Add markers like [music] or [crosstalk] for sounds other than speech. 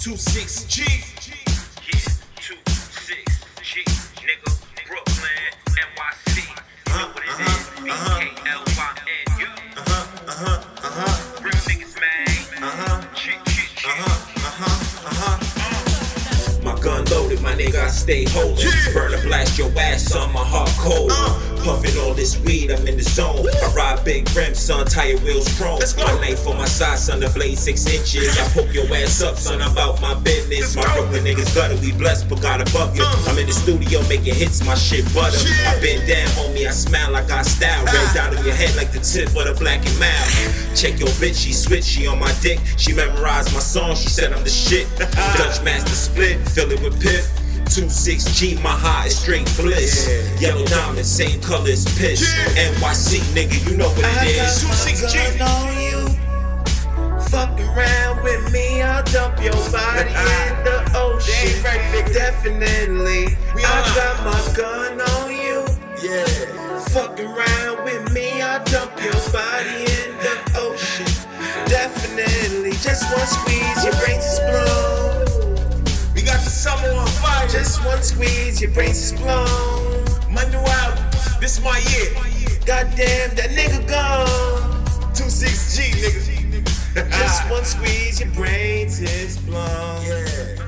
26G. Yeah, two, six, G, nigga, Brooklyn, NYC. You know what it is, B-K-L-Y-N-U. Uh-huh, uh-huh, uh-huh, Real niggas, man. G, G, G. uh-huh, uh-huh, uh-huh. My gun loaded, my nigga, I stay holding. Burn to blast your ass on my heart cold. Uh. Puffing all this weed, I'm in the zone. Ride big rims, son, tire wheels chrome. Let's go. My knife for my side, son, the blade six inches. I poke your ass up, son, I'm about my business. Let's My go. Brooklyn niggas gutter, we blessed, but God above you. Uh. I'm in the studio making hits, my shit butter. Yeah. I been down, homie, I smile like I style. Red Ah. dot on your head like the tip of the black and mild. Check your bitch, she switch, she on my dick. She memorized my song, she said I'm the shit. [laughs] Dutch master split, fill it with pip. 26G, my high is straight bliss. Yeah. Yellow diamond, same color as piss. Yeah. NYC, nigga, you know what I it is. Two six G. on you. Fuck around with me, I'll dump your body [laughs] in the ocean. They ain't ready, nigga. Definitely. We I on. got my gun on you. Yeah. Fuck around with me, I'll dump your body in the ocean. Definitely. Just one squeeze, your brains explode. Squeeze, your brains explode. my new album. This my year. Goddamn, that nigga gone. 26G, nigga. [laughs] Just one squeeze, your brains is blown. Yeah.